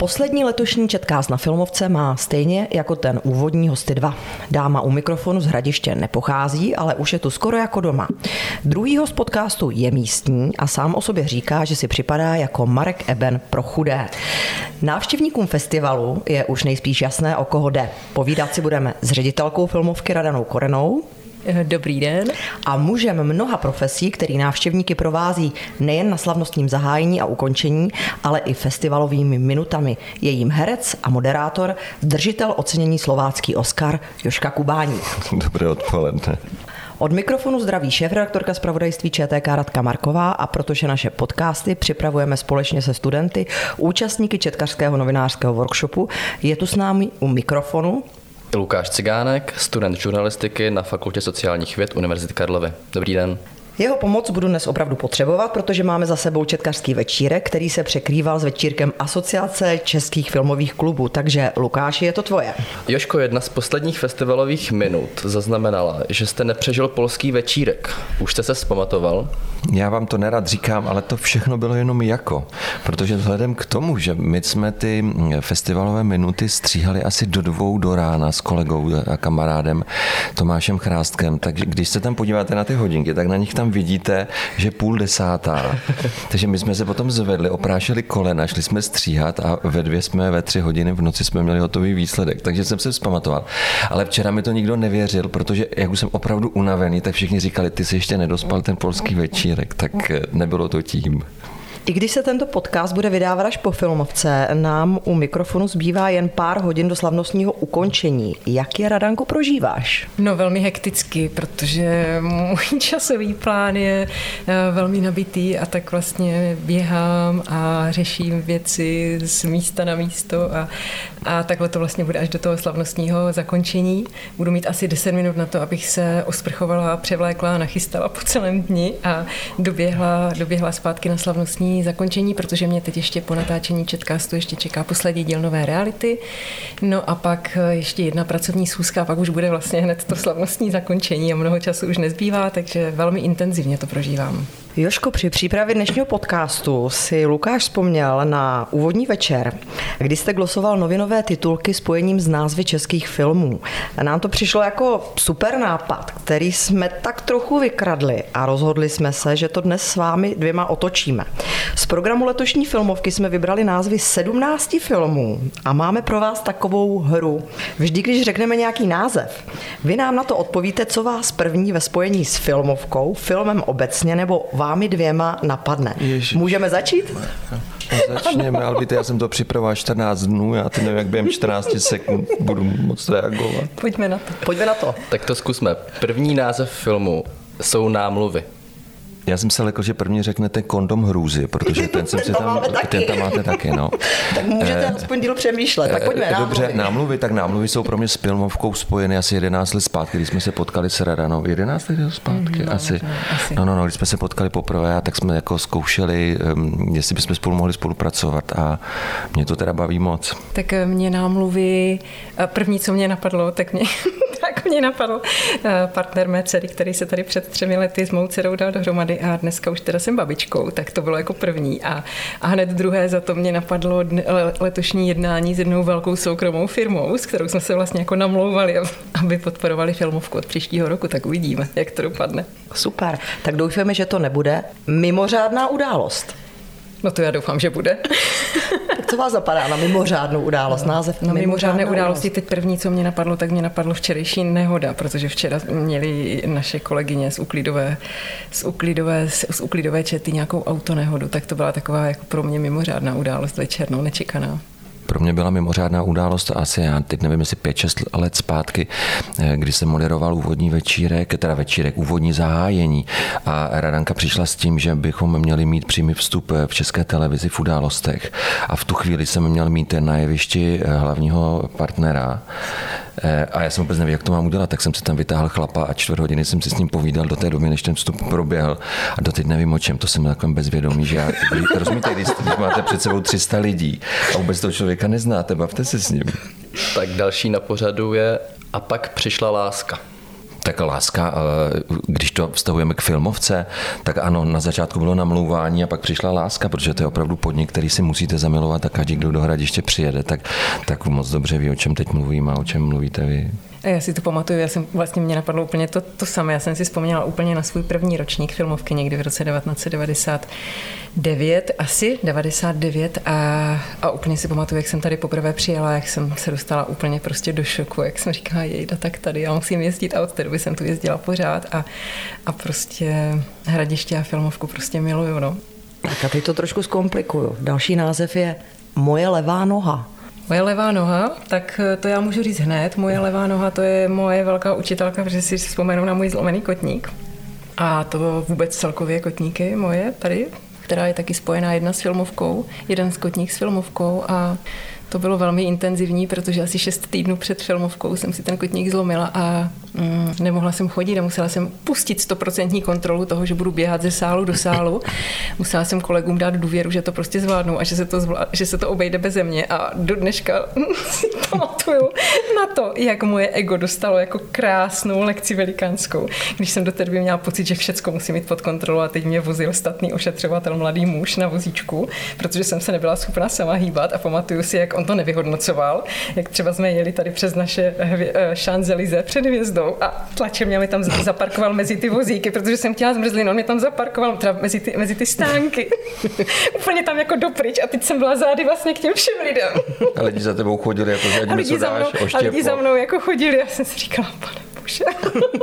Poslední letošní četkás na filmovce má stejně jako ten úvodní hosty dva. Dáma u mikrofonu z Hradiště nepochází, ale už je tu skoro jako doma. Druhý host podcastu je místní a sám o sobě říká, že si připadá jako Marek Eben pro chudé. Návštěvníkům festivalu je už nejspíš jasné, o koho jde. Povídat si budeme s ředitelkou filmovky Radanou Korenou, Dobrý den. A mužem mnoha profesí, který návštěvníky provází nejen na slavnostním zahájení a ukončení, ale i festivalovými minutami. Je jim herec a moderátor, držitel ocenění slovácký Oscar Joška Kubání. Dobré odpoledne. Od mikrofonu zdraví šéf-redaktorka zpravodajství ČTK Radka Marková a protože naše podcasty připravujeme společně se studenty, účastníky Četkařského novinářského workshopu, je tu s námi u mikrofonu Lukáš Cigánek, student žurnalistiky na Fakultě sociálních věd Univerzity Karlovy. Dobrý den. Jeho pomoc budu dnes opravdu potřebovat, protože máme za sebou četkařský večírek, který se překrýval s večírkem Asociace českých filmových klubů. Takže Lukáši, je to tvoje. Joško, jedna z posledních festivalových minut zaznamenala, že jste nepřežil polský večírek. Už jste se zpamatoval? Já vám to nerad říkám, ale to všechno bylo jenom jako. Protože vzhledem k tomu, že my jsme ty festivalové minuty stříhali asi do dvou do rána s kolegou a kamarádem Tomášem Chrástkem, takže když se tam podíváte na ty hodinky, tak na nich tam vidíte, že půl desátá. Takže my jsme se potom zvedli, oprášili kolena, šli jsme stříhat a ve dvě jsme ve tři hodiny v noci jsme měli hotový výsledek. Takže jsem se vzpamatoval. Ale včera mi to nikdo nevěřil, protože jak už jsem opravdu unavený, tak všichni říkali, ty jsi ještě nedospal ten polský večírek, tak eh, nebylo to tím. I když se tento podcast bude vydávat až po filmovce, nám u mikrofonu zbývá jen pár hodin do slavnostního ukončení. Jak je Radanko prožíváš? No velmi hekticky, protože můj časový plán je eh, velmi nabitý a tak vlastně běhám a řeším věci z místa na místo a, a takhle to vlastně bude až do toho slavnostního zakončení. Budu mít asi 10 minut na to, abych se osprchovala, převlékla, nachystala po celém dni a doběhla, doběhla zpátky na slavnostní zakončení, protože mě teď ještě po natáčení Četcastu ještě čeká poslední díl nové reality. No a pak eh, ještě jedna pracovní schůzka, pak už bude vlastně hned to slavnostní zakončení a mnoho času už nezbývá, takže velmi intenzivně to prožívám. Joško, při přípravě dnešního podcastu si Lukáš vzpomněl na úvodní večer, kdy jste glosoval novinové titulky spojením z názvy českých filmů. Nám to přišlo jako super nápad, který jsme tak trochu vykradli a rozhodli jsme se, že to dnes s vámi dvěma otočíme. Z programu letošní filmovky jsme vybrali názvy 17 filmů a máme pro vás takovou hru. Vždy, když řekneme nějaký název, vy nám na to odpovíte, co vás první ve spojení s filmovkou, filmem obecně nebo vámi dvěma napadne. Ježiš. Můžeme začít? Začněme, ale víte, já jsem to připravoval 14 dnů, já teď nevím, jak během 14 sekund budu moc reagovat. Pojďme na to. Pojďme na to. Tak to zkusme. První název filmu jsou námluvy. Já jsem se lekl, že první řeknete kondom hrůzy, protože ten jsem si tam, ten tam máte taky, no. tak můžete eh, aspoň díl přemýšlet, tak pojďme eh, Dobře, námluvy. námluvy, tak námluvy jsou pro mě s filmovkou spojeny asi 11 let zpátky, když jsme se potkali s Radanou. 11 let zpátky? Mm, asi. asi. No, no, no, když jsme se potkali poprvé, tak jsme jako zkoušeli, um, jestli bychom spolu mohli spolupracovat a mě to teda baví moc. Tak eh, mě námluvy, první, co mě napadlo, tak mě, tak mě napadl partner mé dcery, který se tady před třemi lety s mou dcerou dal dohromady a dneska už teda jsem babičkou, tak to bylo jako první. A, a hned druhé za to mě napadlo letošní jednání s jednou velkou soukromou firmou, s kterou jsme se vlastně jako namlouvali, aby podporovali filmovku od příštího roku, tak uvidíme, jak to dopadne. Super, tak doufáme, že to nebude mimořádná událost. No to já doufám, že bude. Co vás zapadá na mimořádnou událost? Název na mimořádné události. Teď první, co mě napadlo, tak mě napadlo včerejší nehoda, protože včera měli naše kolegyně z uklidové, z uklidové, z uklidové čety nějakou autonehodu, tak to byla taková jako pro mě mimořádná událost večer, no, nečekaná pro mě byla mimořádná událost asi, já teď nevím, jestli 5-6 let zpátky, eh, kdy jsem moderoval úvodní večírek, teda večírek, úvodní zahájení. A Radanka přišla s tím, že bychom měli mít přímý vstup eh, v české televizi v událostech. A v tu chvíli jsem měl mít na jevišti eh, hlavního partnera a já jsem vůbec nevěděl, jak to mám udělat, tak jsem si tam vytáhl chlapa a čtvrt hodiny jsem si s ním povídal do té doby, než ten vstup proběhl. A doteď nevím o čem, to jsem takovým bezvědomý, že já, rozumíte, když máte před sebou 300 lidí a vůbec toho člověka neznáte, bavte se s ním. Tak další na pořadu je A pak přišla láska. Tak láska, eh, když to vztahujeme k filmovce, tak ano, na začátku bylo namlouvání a pak přišla láska, protože to je opravdu podnik, který si musíte zamilovat a každý, kdo do hradiště přijede, tak, tak moc dobře ví, o čem teď mluvím a o čem mluvíte vy. Já si to pamatuju, já jsem vlastně mě napadlo úplně to, to samé. Já jsem si vzpomněla úplně na svůj první ročník filmovky někdy v roce 1999, asi 99 a, a úplně si pamatuju, jak jsem tady poprvé přijela, jak jsem se dostala úplně prostě do šoku, jak jsem říkala, jejda, tak tady já musím jezdit a od té doby jsem tu jezdila pořád a, a prostě hradiště a filmovku prostě miluju, no. Tak a teď to trošku zkomplikuju. Další název je Moje levá noha. Moje levá noha, tak to já můžu říct hned. Moje levá noha to je moje velká učitelka, protože si vzpomenu na můj zlomený kotník. A to vůbec celkově kotníky moje tady, která je taky spojená jedna s filmovkou, jeden z kotník s filmovkou a to bylo velmi intenzivní, protože asi šest týdnů před filmovkou jsem si ten kotník zlomila a mm, nemohla jsem chodit a musela jsem pustit stoprocentní kontrolu toho, že budu běhat ze sálu do sálu. Musela jsem kolegům dát důvěru, že to prostě zvládnu a že se to, zvlá, že se to obejde bez mě a do dneška si pamatuju na to, jak moje ego dostalo jako krásnou lekci velikánskou, když jsem do té doby měla pocit, že všechno musím mít pod kontrolou a teď mě vozil statný ošetřovatel mladý muž na vozíčku, protože jsem se nebyla schopna sama hýbat a pamatuju si, jak on to nevyhodnocoval, jak třeba jsme jeli tady přes naše šanzelize eh, před hvězdou a tlačil mě, mi tam zaparkoval mezi ty vozíky, protože jsem chtěla zmrzlinu, on mě tam zaparkoval teda mezi ty, mezi ty stánky. Úplně tam jako dopryč a teď jsem byla zády vlastně k těm všem lidem. a lidi za tebou chodili, jako že a lidi, za mnou, a lidi za mnou jako chodili, já jsem si říkala, pane bože.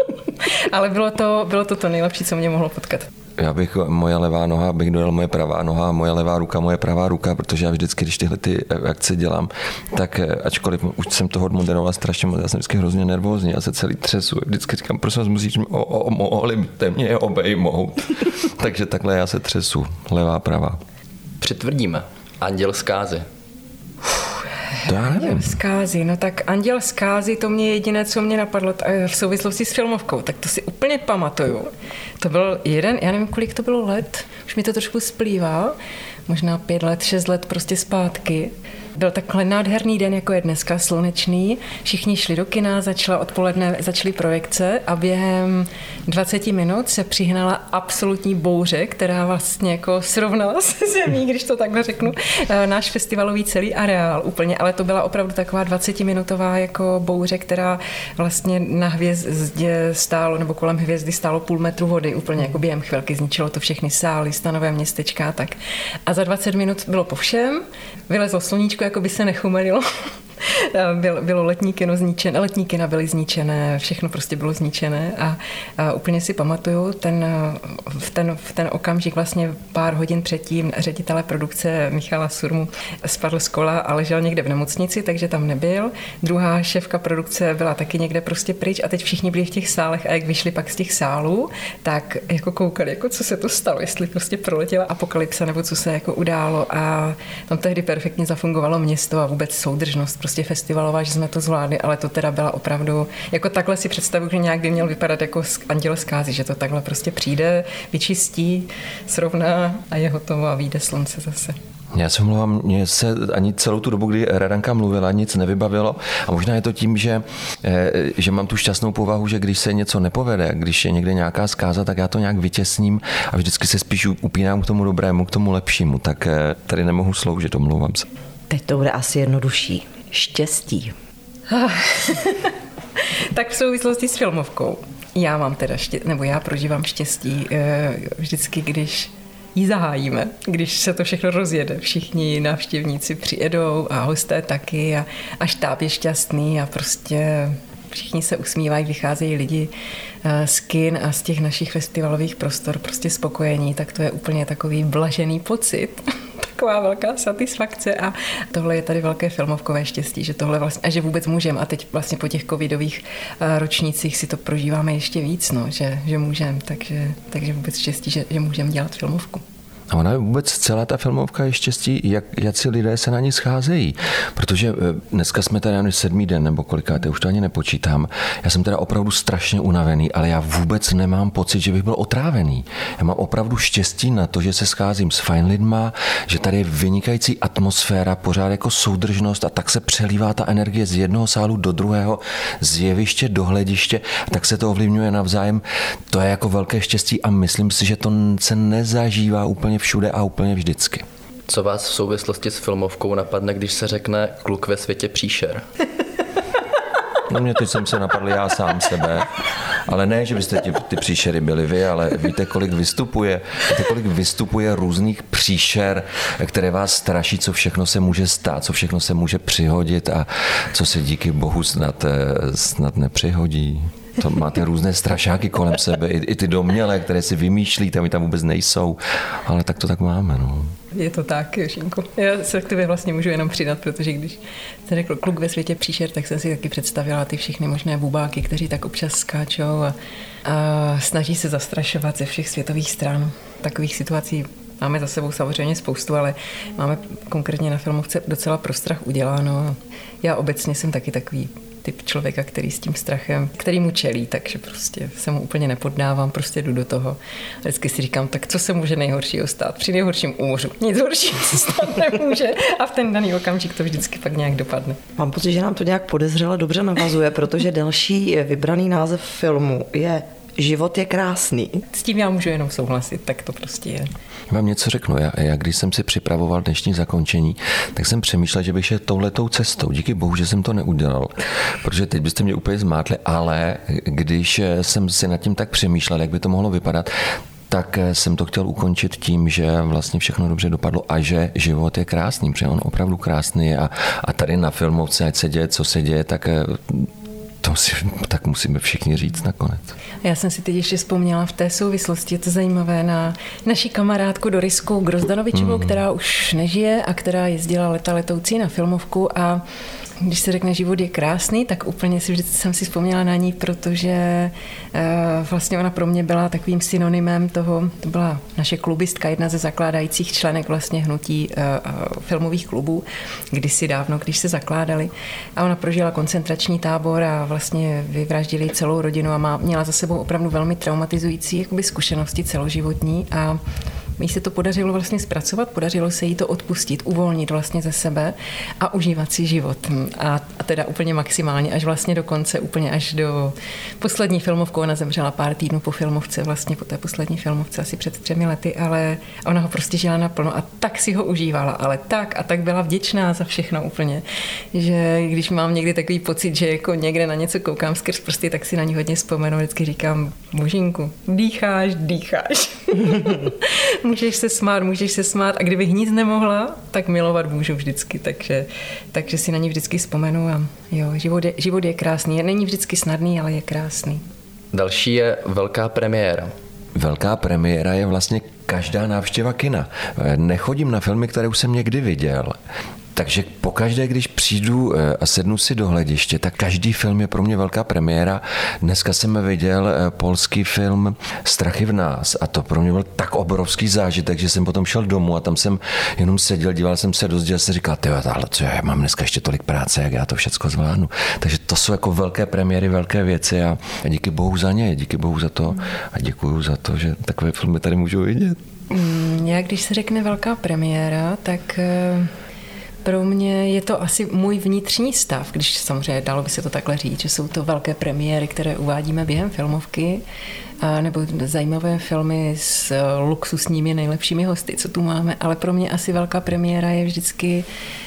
Ale bylo to, bylo to to nejlepší, co mě mohlo potkat já bych moje levá noha, bych dojel moje pravá noha, moje levá ruka, moje pravá ruka, protože já vždycky, když tyhle ty akce dělám, tak eh, ačkoliv už jsem toho moderoval strašně moc, já jsem vždycky hrozně nervózní, já se celý třesu, vždycky říkám, prosím vás, musíš, o, o, mohli byste mě obejmout. Takže takhle já se třesu, levá, pravá. Přitvrdíme. Anděl zkázy. To já nevím. Anděl zkázy, no tak Anděl zkázy, to mě jediné, co mě napadlo v souvislosti s filmovkou, tak to si úplně pamatuju. To byl jeden, já nevím, kolik to bylo let, už mi to trošku splývá, možná pět let, šest let prostě zpátky. Byl takhle nádherný den, jako je dneska, slunečný. Všichni šli do kina, začala odpoledne, začaly projekce a během 20 minut se přihnala absolutní bouře, která vlastně jako srovnala se zemí, když to takhle řeknu, eh, náš festivalový celý areál úplně, ale to byla opravdu taková 20-minutová jako bouře, která vlastně na hvězdě stálo, nebo kolem hvězdy stálo půl metru vody, úplně jako během chvilky zničilo to všechny sály, stanové městečka tak. A za 20 minut bylo po všem, vylezlo sluníčko, jako by se nechumelilo. Bylo, bylo letní kino zničené, letní kina byly zničené, všechno prostě bylo zničené a, a úplně si pamatuju ten, v, ten, v ten okamžik vlastně pár hodin předtím ředitele produkce Michala Surmu spadl z kola a ležel někde v nemocnici, takže tam nebyl. Druhá šéfka produkce byla taky někde prostě pryč a teď všichni byli v těch sálech a jak vyšli pak z těch sálů, tak jako koukali, jako co se to stalo, jestli prostě proletěla apokalypsa nebo co se jako událo a tam tehdy perfektně zafungovalo město a vůbec soudržnost prostě festivalová, že jsme to zvládli, ale to teda byla opravdu, jako takhle si představuji, že nějak by měl vypadat jako anděl zkázy, že to takhle prostě přijde, vyčistí, srovná a je hotovo a vyjde slunce zase. Já se mluvám, mě se ani celou tu dobu, kdy Radanka mluvila, nic nevybavilo a možná je to tím, že, eh, že mám tu šťastnou povahu, že když se něco nepovede, když je někde nějaká zkáza, tak já to nějak vytěsním a vždycky se spíš upínám k tomu dobrému, k tomu lepšímu, tak eh, tady nemohu sloužit, omlouvám se. Teď to bude asi jednodušší. Štěstí. tak v souvislosti s filmovkou. Já mám teda štěstí, nebo já prožívám štěstí eh, vždycky, když ji zahájíme, když se to všechno rozjede. Všichni návštěvníci přijedou a hosté taky a, a štáb je šťastný a prostě všichni se usmívají, vycházejí lidi eh, z kin a z těch našich festivalových prostor prostě spokojení, tak to je úplně takový blažený pocit. taková velká satisfakce a tohle je tady velké filmovkové štěstí, že tohle vlastně, a že vůbec můžeme a teď vlastně po těch covidových eh, ročnících si to prožíváme ještě víc, no, že, že můžeme, takže, takže vůbec štěstí, že, že můžeme dělat filmovku. A ona je vůbec celá ta filmovka je štěstí, jak, jak si lidé se na ní scházejí. Protože eh, dneska jsme tady ani sedmý den, nebo kolikrát, já už to ani nepočítám. Já jsem teda opravdu strašně unavený, ale já vůbec nemám pocit, že bych byl otrávený. Já mám opravdu štěstí na to, že se scházím s fajn lidma, že tady je vynikající atmosféra, pořád jako soudržnost a tak se přelívá ta energie z jednoho sálu do druhého, z jeviště do hlediště, tak se to ovlivňuje navzájem. To je jako velké štěstí a myslím si, že to se nezažívá úplně všude a úplně vždycky. Co vás v souvislosti s filmovkou napadne, když se řekne kluk ve světě příšer? No mě teď jsem se napadl já sám sebe, ale ne, že byste ty, ty příšery byli vy, ale víte, kolik vystupuje, víte, kolik vystupuje různých příšer, které vás straší, co všechno se může stát, co všechno se může přihodit a co se díky bohu snad, eh, snad nepřihodí. To máte různé strašáky kolem sebe, i, i ty domělé, které si vymýšlíte, my tam vůbec nejsou, ale tak to tak máme. No. Je to tak, Jošinku. Já se k tobě vlastně můžu jenom přidat, protože když jsi řekl kluk ve světě příšer, tak jsem si taky představila ty všechny možné bubáky, kteří tak občas skáčou a, a snaží se zastrašovat ze všech světových stran. Takových situací máme za sebou samozřejmě spoustu, ale máme konkrétně na filmovce docela pro strach uděláno. Já obecně jsem taky takový typ člověka, který s tím strachem, který mu čelí, takže prostě se mu úplně nepoddávám, prostě jdu do toho. A vždycky si říkám, tak co se může nejhoršího stát? Při nejhorším umřu. Nic horšího se stát nemůže. A v ten daný okamžik to vždycky pak nějak dopadne. Mám pocit, že nám to nějak podezřele dobře navazuje, protože další vybraný název filmu je život je krásný. S tím já můžu jenom souhlasit, tak to prostě je. Vám něco řeknu. Já, já když jsem si připravoval dnešní zakončení, tak jsem přemýšlel, že bych šel touhletou cestou. Díky bohu, že jsem to neudělal, protože teď byste mě úplně zmátli, ale když jsem si nad tím tak přemýšlel, jak by to mohlo vypadat, tak jsem to chtěl ukončit tím, že vlastně všechno dobře dopadlo a že život je krásný, protože on opravdu krásný a, a tady na filmovce, ať se děje, co se děje, tak to si, tak musíme všichni říct nakonec. Já jsem si teď ještě vzpomněla v té souvislosti, je to zajímavé, na naší kamarádku Dorisku Grozdanovičovou, mm. která už nežije a která jezdila leta letoucí na filmovku a když se řekne život je krásný, tak úplně si vždycky jsem si vzpomněla na ní, protože uh, vlastně ona pro mě byla takovým synonymem toho, to byla naše klubistka, jedna ze zakládajících členek vlastně hnutí uh, filmových klubů, kdysi dávno, když se zakládali. A ona prožila koncentrační tábor a vlastně vyvraždili celou rodinu a má, měla za sebou opravdu velmi traumatizující jakoby, zkušenosti celoživotní a Jí se to podařilo vlastně zpracovat, podařilo se jí to odpustit, uvolnit vlastně ze sebe a užívat si život. A, a teda úplně maximálně, až vlastně do konce, úplně až do poslední filmovku. Ona zemřela pár týdnů po filmovce, vlastně po té poslední filmovce, asi před třemi lety, ale ona ho prostě žila naplno a tak si ho užívala, ale tak a tak byla vděčná za všechno úplně, že když mám někdy takový pocit, že jako někde na něco koukám skrz prsty, tak si na ní hodně vzpomenu, vždycky říkám, božinku, dýcháš, dýcháš. můžeš se smát, můžeš se smát a kdybych nic nemohla, tak milovat můžu vždycky, takže, takže si na ní vždycky vzpomenu a jo, život je, život je krásný. Není vždycky snadný, ale je krásný. Další je velká premiéra. Velká premiéra je vlastně každá návštěva kina. Nechodím na filmy, které už jsem někdy viděl. Takže pokaždé, když přijdu eh, a sednu si do hlediště, tak každý film je pro mě velká premiéra. Dneska jsem viděl eh, polský film Strachy v nás a to pro mě byl tak obrovský zážitek, že jsem potom šel domů a tam jsem jenom seděl, díval jsem se do zdi a jsem říkal, ty ale co já mám dneska ještě tolik práce, jak já to všechno zvládnu. Takže to jsou jako velké premiéry, velké věci a díky bohu za ně, díky bohu za to a děkuju za to, že takové filmy tady můžu vidět. Mm, já když se řekne velká premiéra, tak eh, pro mě je to asi můj vnitřní stav, když samozřejmě dalo by se to takhle říct, že jsou to velké premiéry, které uvádíme během filmovky, a nebo zajímavé filmy s luxusními nejlepšími hosty, co tu máme, ale pro mě asi velká premiéra je vždycky Eh,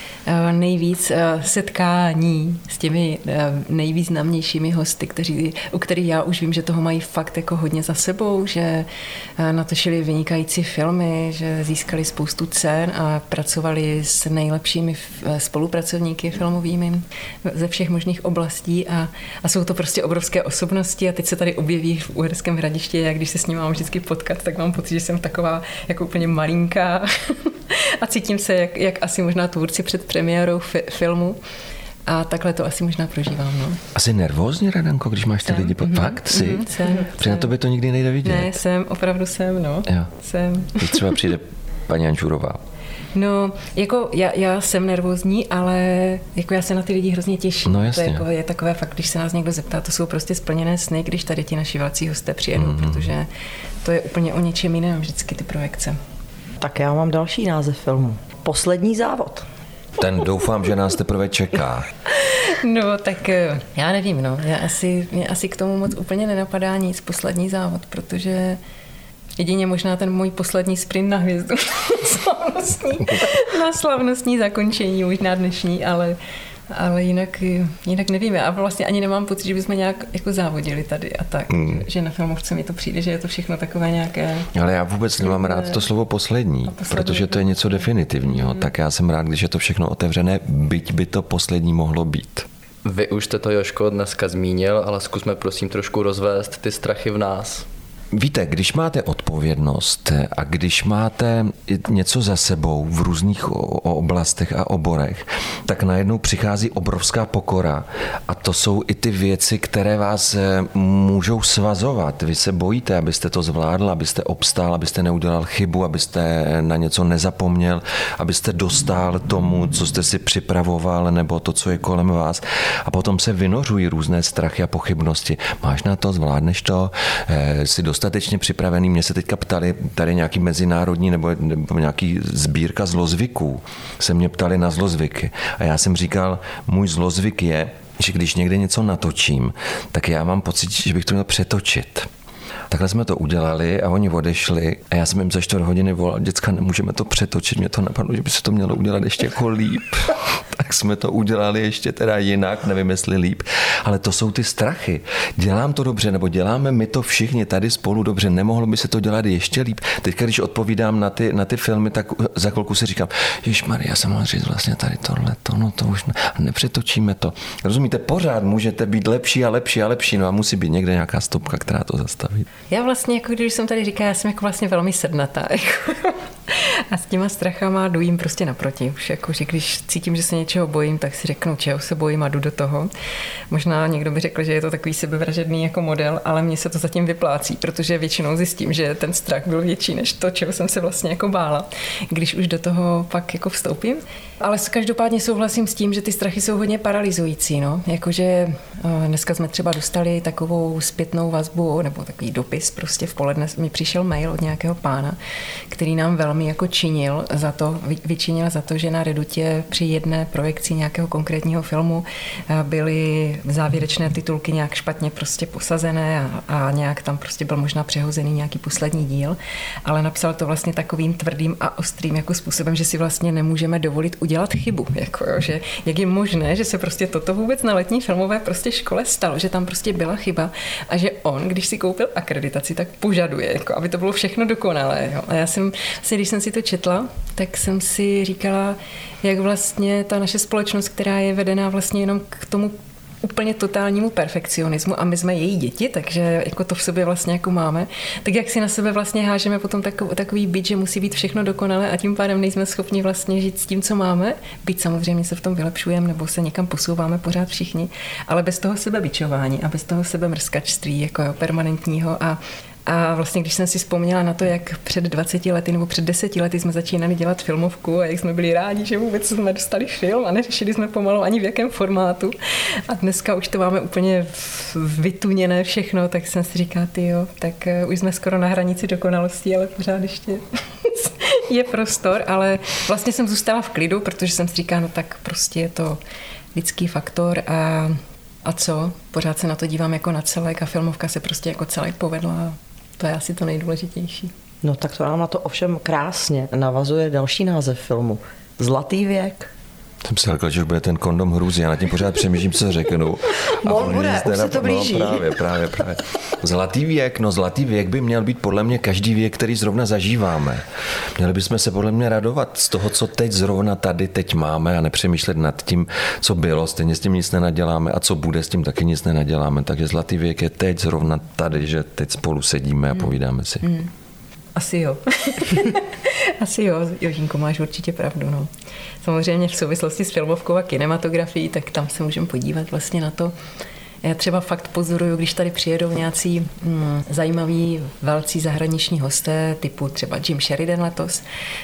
nejvíc eh, setkání s těmi eh, nejvýznamnějšími hosty, kteří, u kterých já už vím, že toho mají fakt jako hodně za sebou, že natočili vynikající filmy, že získali spoustu cen a pracovali s nejlepšími spolupracovníky filmovými ze všech možných oblastí a, a jsou to prostě obrovské osobnosti a teď se tady objeví v Uherském hradišti, jak když se s ním mám vždycky potkat, tak mám pocit, že jsem taková jako úplně malinká a cítím se jak, jak asi možná tvůrci před premiérou fi- filmu. A takhle to asi možná prožívám. No. Asi nervózně, Radanko, když máš ty lidi pod... Mm-hmm, Fakt si? Mm-hmm, jsem, Protože na tobě to nikdy nejde vidět. Ne, jsem, opravdu jsem, no. Jo. Jsem. Teď třeba přijde paní Ančurová? No, jako já, já jsem nervózní, ale jako já se na ty lidi hrozně těším. No, jasně. To je, jako, je takové fakt, když se nás někdo zeptá, to jsou prostě splněné sny, když tady ti naši velcí hosté přijedou, mm-hmm. protože to je úplně o něčem jiném vždycky ty projekce. Tak já mám další název filmu. Poslední závod. Ten doufám, že nás teprve čeká. No, tak eh, já nevím, no. Já asi, mě asi k tomu moc úplně nenapadá nic, poslední závod, protože Jedině možná ten můj poslední sprint na hvězdu. slavnostní, na slavnostní zakončení, možná dnešní, ale, ale jinak, jinak nevím. A vlastně ani nemám pocit, že bychom nějak jako závodili tady a tak. Hmm. Že na filmovce mi to přijde, že je to všechno takové nějaké... Ale já vůbec nemám rád to slovo poslední, poslední protože to je něco definitivního. Hmm. Tak já jsem rád, když je to všechno otevřené, byť by to poslední mohlo být. Vy už jste to, Joško, dneska zmínil, ale zkusme prosím trošku rozvést ty strachy v nás. Víte, když máte odpovědnost a když máte něco za sebou v různých oblastech a oborech, tak najednou přichází obrovská pokora a to jsou i ty věci, které vás eh, můžou svazovat. Vy se bojíte, abyste to zvládl, abyste obstál, abyste neudělal chybu, abyste na něco nezapomněl, abyste dostal tomu, co jste si připravoval, nebo to, co je kolem vás. A potom se vynořují různé strachy a pochybnosti. Máš na to, zvládneš to, eh, si dost dostatečně připravený. Mě se teďka ptali, tady nějaký mezinárodní nebo, nebo nějaký sbírka zlozvyků, se mě ptali na zlozvyky. A já jsem říkal, můj zlozvyk je, že když někde něco natočím, tak já mám pocit, že bych to měl přetočit. Takhle jsme to udělali a oni odešli a já jsem jim za čtvrt hodiny volal, děcka, nemůžeme to přetočit, mě to napadlo, že by se to mělo udělat ještě jako líp. tak jsme to udělali ještě teda jinak, nevím jestli líp, ale to jsou ty strachy. Dělám to dobře, nebo děláme my to všichni tady spolu dobře, nemohlo by se to dělat ještě líp. Teď, když odpovídám na ty, na ty filmy, tak za chvilku si říkám, Jež Maria, jsem mohl říct vlastně tady tohle, to, no to už ne, nepřetočíme to. Rozumíte, pořád můžete být lepší a lepší a lepší, no a musí být někde nějaká stopka, která to zastaví. Já vlastně, jako když jsem tady říkala, já jsem jako vlastně velmi sednatá. Jako. A s těma strachama jdu jim prostě naproti. Už jako, že když cítím, že se něčeho bojím, tak si řeknu, čeho se bojím a jdu do toho. Možná někdo by řekl, že je to takový sebevražedný jako model, ale mně se to zatím vyplácí, protože většinou zjistím, že ten strach byl větší než to, čeho jsem se vlastně jako bála, když už do toho pak jako vstoupím. Ale každopádně souhlasím s tím, že ty strachy jsou hodně paralyzující. No? Jakože eh, dneska jsme třeba dostali takovou zpětnou vazbu nebo takový dopis, prostě v poledne mi přišel mail od nějakého pána, který nám velmi jako činil za to, vyčinil za to, že na Redutě při jedné projekci nějakého konkrétního filmu eh, byly závěrečné titulky nějak špatně prostě posazené a, a nějak tam prostě byl možná přehozený nějaký poslední díl, ale napsal to vlastně takovým tvrdým a ostrým jako způsobem, že si vlastně nemůžeme dovolit udělat chybu. Jako jo, že jak je možné, že se prostě toto vůbec na letní filmové prostě škole stalo, že tam prostě byla chyba a že on, když si koupil akreditaci, tak požaduje, jako, aby to bylo všechno dokonalé. Jo. A já jsem si, když jsem si to četla, tak jsem si říkala, jak vlastně ta naše společnost, která je vedená vlastně jenom k tomu úplně totálnímu perfekcionismu a my jsme její děti, takže jako to v sobě vlastně jako máme, tak jak si na sebe vlastně hážeme potom takový, takový byt, že musí být všechno dokonalé a tím pádem nejsme schopni vlastně žít s tím, co máme, byť samozřejmě se v tom vylepšujeme nebo se někam posouváme pořád všichni, ale bez toho sebebičování a bez toho sebe mrskačství jako jo, permanentního a a vlastně, když jsem si vzpomněla na to, jak před 20 lety nebo před 10 lety jsme začínali dělat filmovku a jak jsme byli rádi, že vůbec jsme dostali film a neřešili jsme pomalu ani v jakém formátu. A dneska už to máme úplně vytuněné všechno, tak jsem si říkala, ty jo, tak eh, už jsme skoro na hranici dokonalosti, ale pořád ještě je prostor, ale vlastně jsem zůstala v klidu, protože jsem si říkala, no tak prostě je to lidský faktor a a co? Pořád se na to dívám jako na celek a filmovka se prostě jako celek povedla to je asi to nejdůležitější. No tak to nám na to ovšem krásně navazuje další název filmu. Zlatý věk. Jsem si řekl, že už bude ten kondom hrůzy, já nad tím pořád přemýšlím, co řeknu. A bude, už se to blíží. No, právě, právě, právě. Zlatý věk, no zlatý věk by měl být podle mě každý věk, který zrovna zažíváme. Měli bychom se podle mě radovat z toho, co teď zrovna tady teď máme a nepřemýšlet nad tím, co bylo, stejně s tím nic nenaděláme a co bude, s tím taky nic nenaděláme. Takže zlatý věk je teď zrovna tady, že teď spolu sedíme a povídáme si. Mm. Asi jo. Asi jo, Jožínko, máš určitě pravdu. No. Samozřejmě v souvislosti s filmovkou a kinematografií, tak tam se můžeme podívat vlastně na to, Já třeba fakt pozoruju, když tady přijedou nějací mm, zajímaví velcí zahraniční hosté, typu třeba Jim Sheridan letos,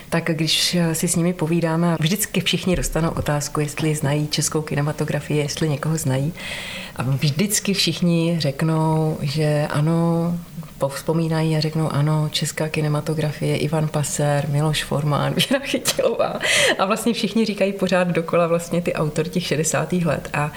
tak když si s nimi povídáme, vždycky všichni dostanou otázku, jestli znají českou kinematografii, jestli někoho znají. A vždycky všichni řeknou, že ano, povzpomínají a řeknou ano, česká kinematografie, Ivan Paser, Miloš Formán, Věra Chytilová. A vlastně všichni říkají pořád dokola vlastně ty autory těch 60. let a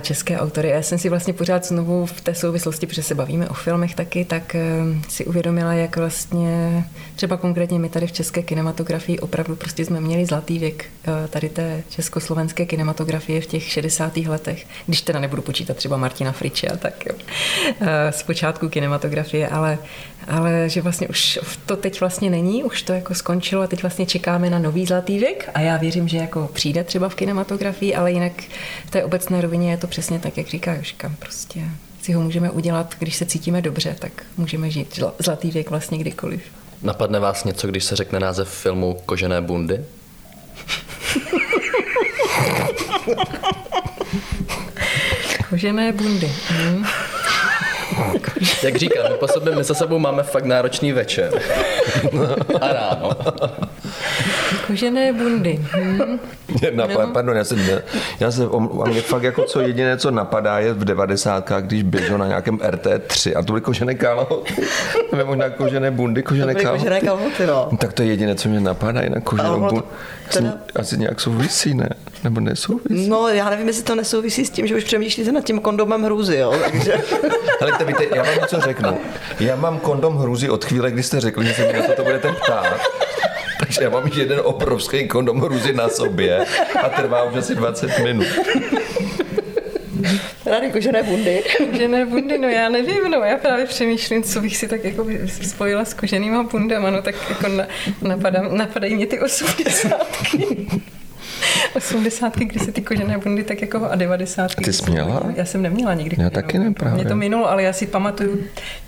české autory. Já jsem si vlastně pořád znovu v té souvislosti, protože se bavíme o filmech taky, tak e, si uvědomila, jak vlastně třeba konkrétně my tady v české kinematografii opravdu prostě jsme měli zlatý věk e, tady té československé kinematografie v těch 60. letech, když teda nebudu počítat třeba Martina Friče a tak jo, e, z kinematografie, ale, ale že vlastně už to teď vlastně není, už to jako skončilo a teď vlastně čekáme na nový zlatý věk a já věřím, že jako přijde třeba v kinematografii, ale jinak v té obecné rovině je to přesně tak, jak říká Joška, prostě si ho můžeme udělat, když se cítíme dobře, tak můžeme žít zlatý věk vlastně kdykoliv. Napadne vás něco, když se řekne název filmu Kožené bundy? Kožené bundy. Hmm. Jak říkám, my po sobě, my se sebou máme fakt náročný večer. A ráno. Kožené bundy. Hmm. Napad, no. Pardon, já se, já se a mě fakt jako co jediné, co napadá, je v devadesátkách, když běžel na nějakém RT3 a to byly kožené kalhoty. Nebo možná kožené bundy, kožené kalhoty. kožené kalhoty, no. Tak to je jediné, co mě napadá, jinak kožené bundy. Teda... Asi nějak souvisí, ne? Nebo nesouvisí? No, já nevím, jestli to nesouvisí s tím, že už přemýšlíte nad tím kondomem hrůzy, jo? Takže... Ale to víte, já vám něco řeknu. Já mám kondom hrůzy od chvíle, kdy jste řekli, že se mi na to, to budete ptát. Takže já mám jeden obrovský kondom hrůzy na sobě a trvá už asi 20 minut. Rady kožené bundy. Kožené bundy, no já nevím, no já právě přemýšlím, co bych si tak jako spojila s koženýma bundama, no tak jako na, napadám, napadají mě ty osmdesátky. 80. kdy se ty kožené bundy tak jako a 90. Ty jsi měla? Já jsem neměla nikdy. Já taky ne, právě. Mě to minulo, ale já si pamatuju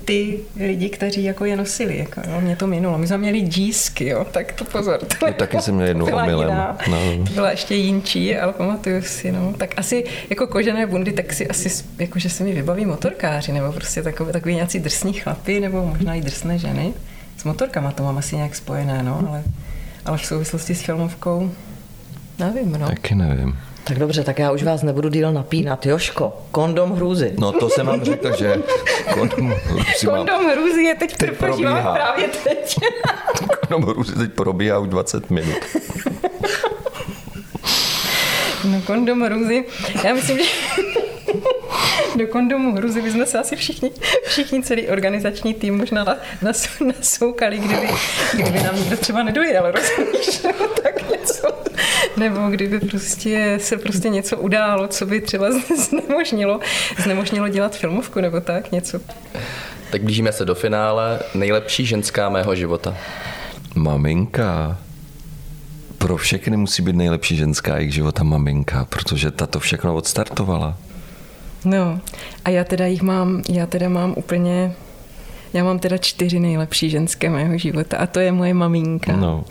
ty lidi, kteří jako je nosili. Jako, jo, mě to minulo. My jsme měli džísky, jo, tak to pozor. To já taky jsem měl jednu omylem. No. To byla ještě jinčí, ale pamatuju si, no. Tak asi jako kožené bundy, tak si asi, jako, že se mi vybaví motorkáři, nebo prostě takový, takový nějací drsní chlapy, nebo možná i drsné ženy. S motorkama to mám asi nějak spojené, no, ale, ale v souvislosti s filmovkou Nevím, no. Taky nevím. Tak dobře, tak já už vás nebudu díl napínat. Joško, kondom hrůzy. No to jsem vám řekl, že kondom hrůzy mám... Kondom hrůzy je teď, teď probíhá. právě teď. kondom hrůzy teď probíhá už 20 minut. No kondom hrůzy, já myslím, že do kondomu hruzy bychom se asi všichni, všichni celý organizační tým možná nasoukali, kdyby, kdyby nám někdo třeba nedojel, rozumíš? tak něco. Nebo kdyby prostě se prostě něco událo, co by třeba znemožnilo, znemožnilo dělat filmovku nebo tak něco. Tak blížíme se do finále. Nejlepší ženská mého života. Maminka pro všechny musí být nejlepší ženská jejich života maminka, protože ta to všechno odstartovala. No a já teda jich mám, já teda mám úplně já mám teda čtyři nejlepší ženské mého života a to je moje maminka, no.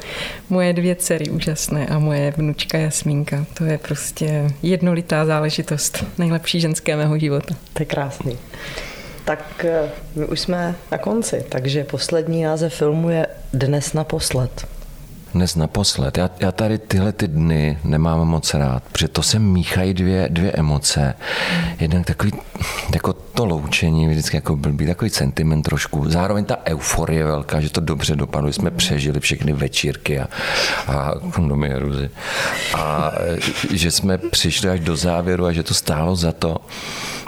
moje dvě dcery úžasné a moje vnučka Jasmínka. To je prostě jednolitá záležitost. Nejlepší ženské mého života. To je krásný. Tak eh, my už jsme na konci, takže poslední název filmu je Dnes naposled dnes naposled. Já, já tady tyhle ty dny nemám moc rád, protože to se míchají dvě, dvě emoce. Jeden takový, jako to loučení, vždycky jako blbý, takový sentiment trošku. Zároveň ta euforie velká, že to dobře dopadlo, jsme přežili všechny večírky a, a kondomy hruzy. A že jsme přišli až do závěru a že to stálo za to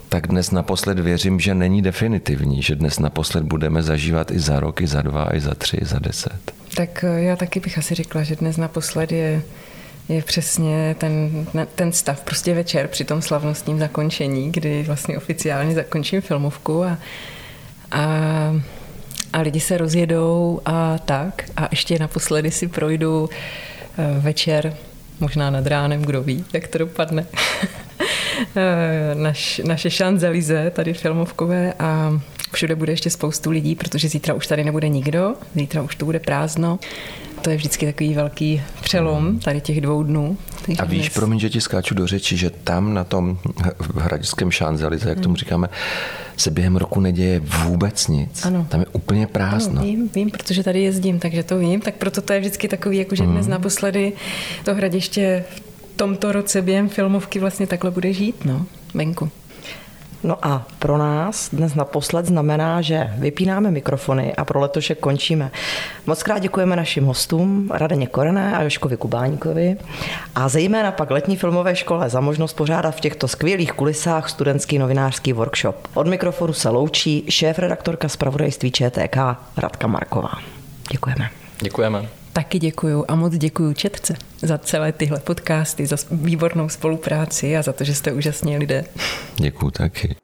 tak dnes naposled věřím, že není definitivní, že dnes naposled budeme zažívat i za rok, i za dva, i za tři, i za deset. Tak eh, já taky bych asi řekla, že dnes naposled je, je přesně ten, ten stav, prostě večer při tom slavnostním zakončení, kdy vlastně oficiálně zakončím filmovku a, a, a lidi se rozjedou a tak. A ještě naposledy si projdu eh, večer, možná nad ránem, kdo ví, jak to dopadne. Eh, naš, naše šanzelize tady filmovkové a všude bude ještě spoustu lidí, protože zítra už tady nebude nikdo, zítra už to bude prázdno. To je vždycky takový velký přelom tady těch dvou dnů, Takže A víš, dnes- promiň, že ti skáču do řeči, že tam na tom v Hradiském Šanzelize, jak Hmm. tomu říkáme, se během roku neděje vůbec nic. Ano. Tam je úplně prázdno. Ano, vím, vím, protože tady jezdím, takže to vím, tak proto to je vždycky takový, jako že dnes naposledy to hradiště v tomto roce během filmovky vlastně takhle bude žít, no, venku. No a pro nás dnes naposled znamená, že vypínáme mikrofony a pro letošek končíme. Moc krát děkujeme našim hostům Radeně Korené a Joškovi Kubáníkovi a zejména pak letní filmové škole za možnost pořádat v těchto skvělých kulisách studentský novinářský workshop. Od mikrofonu se loučí šéf-redaktorka zpravodajství ČTK Radka Marková. Děkujeme. Děkujeme. Taky děkuju a moc děkuju Četce za celé tyhle podcasty, za výbornou spolupráci a za to, že jste úžasní lidé. Děkuju taky.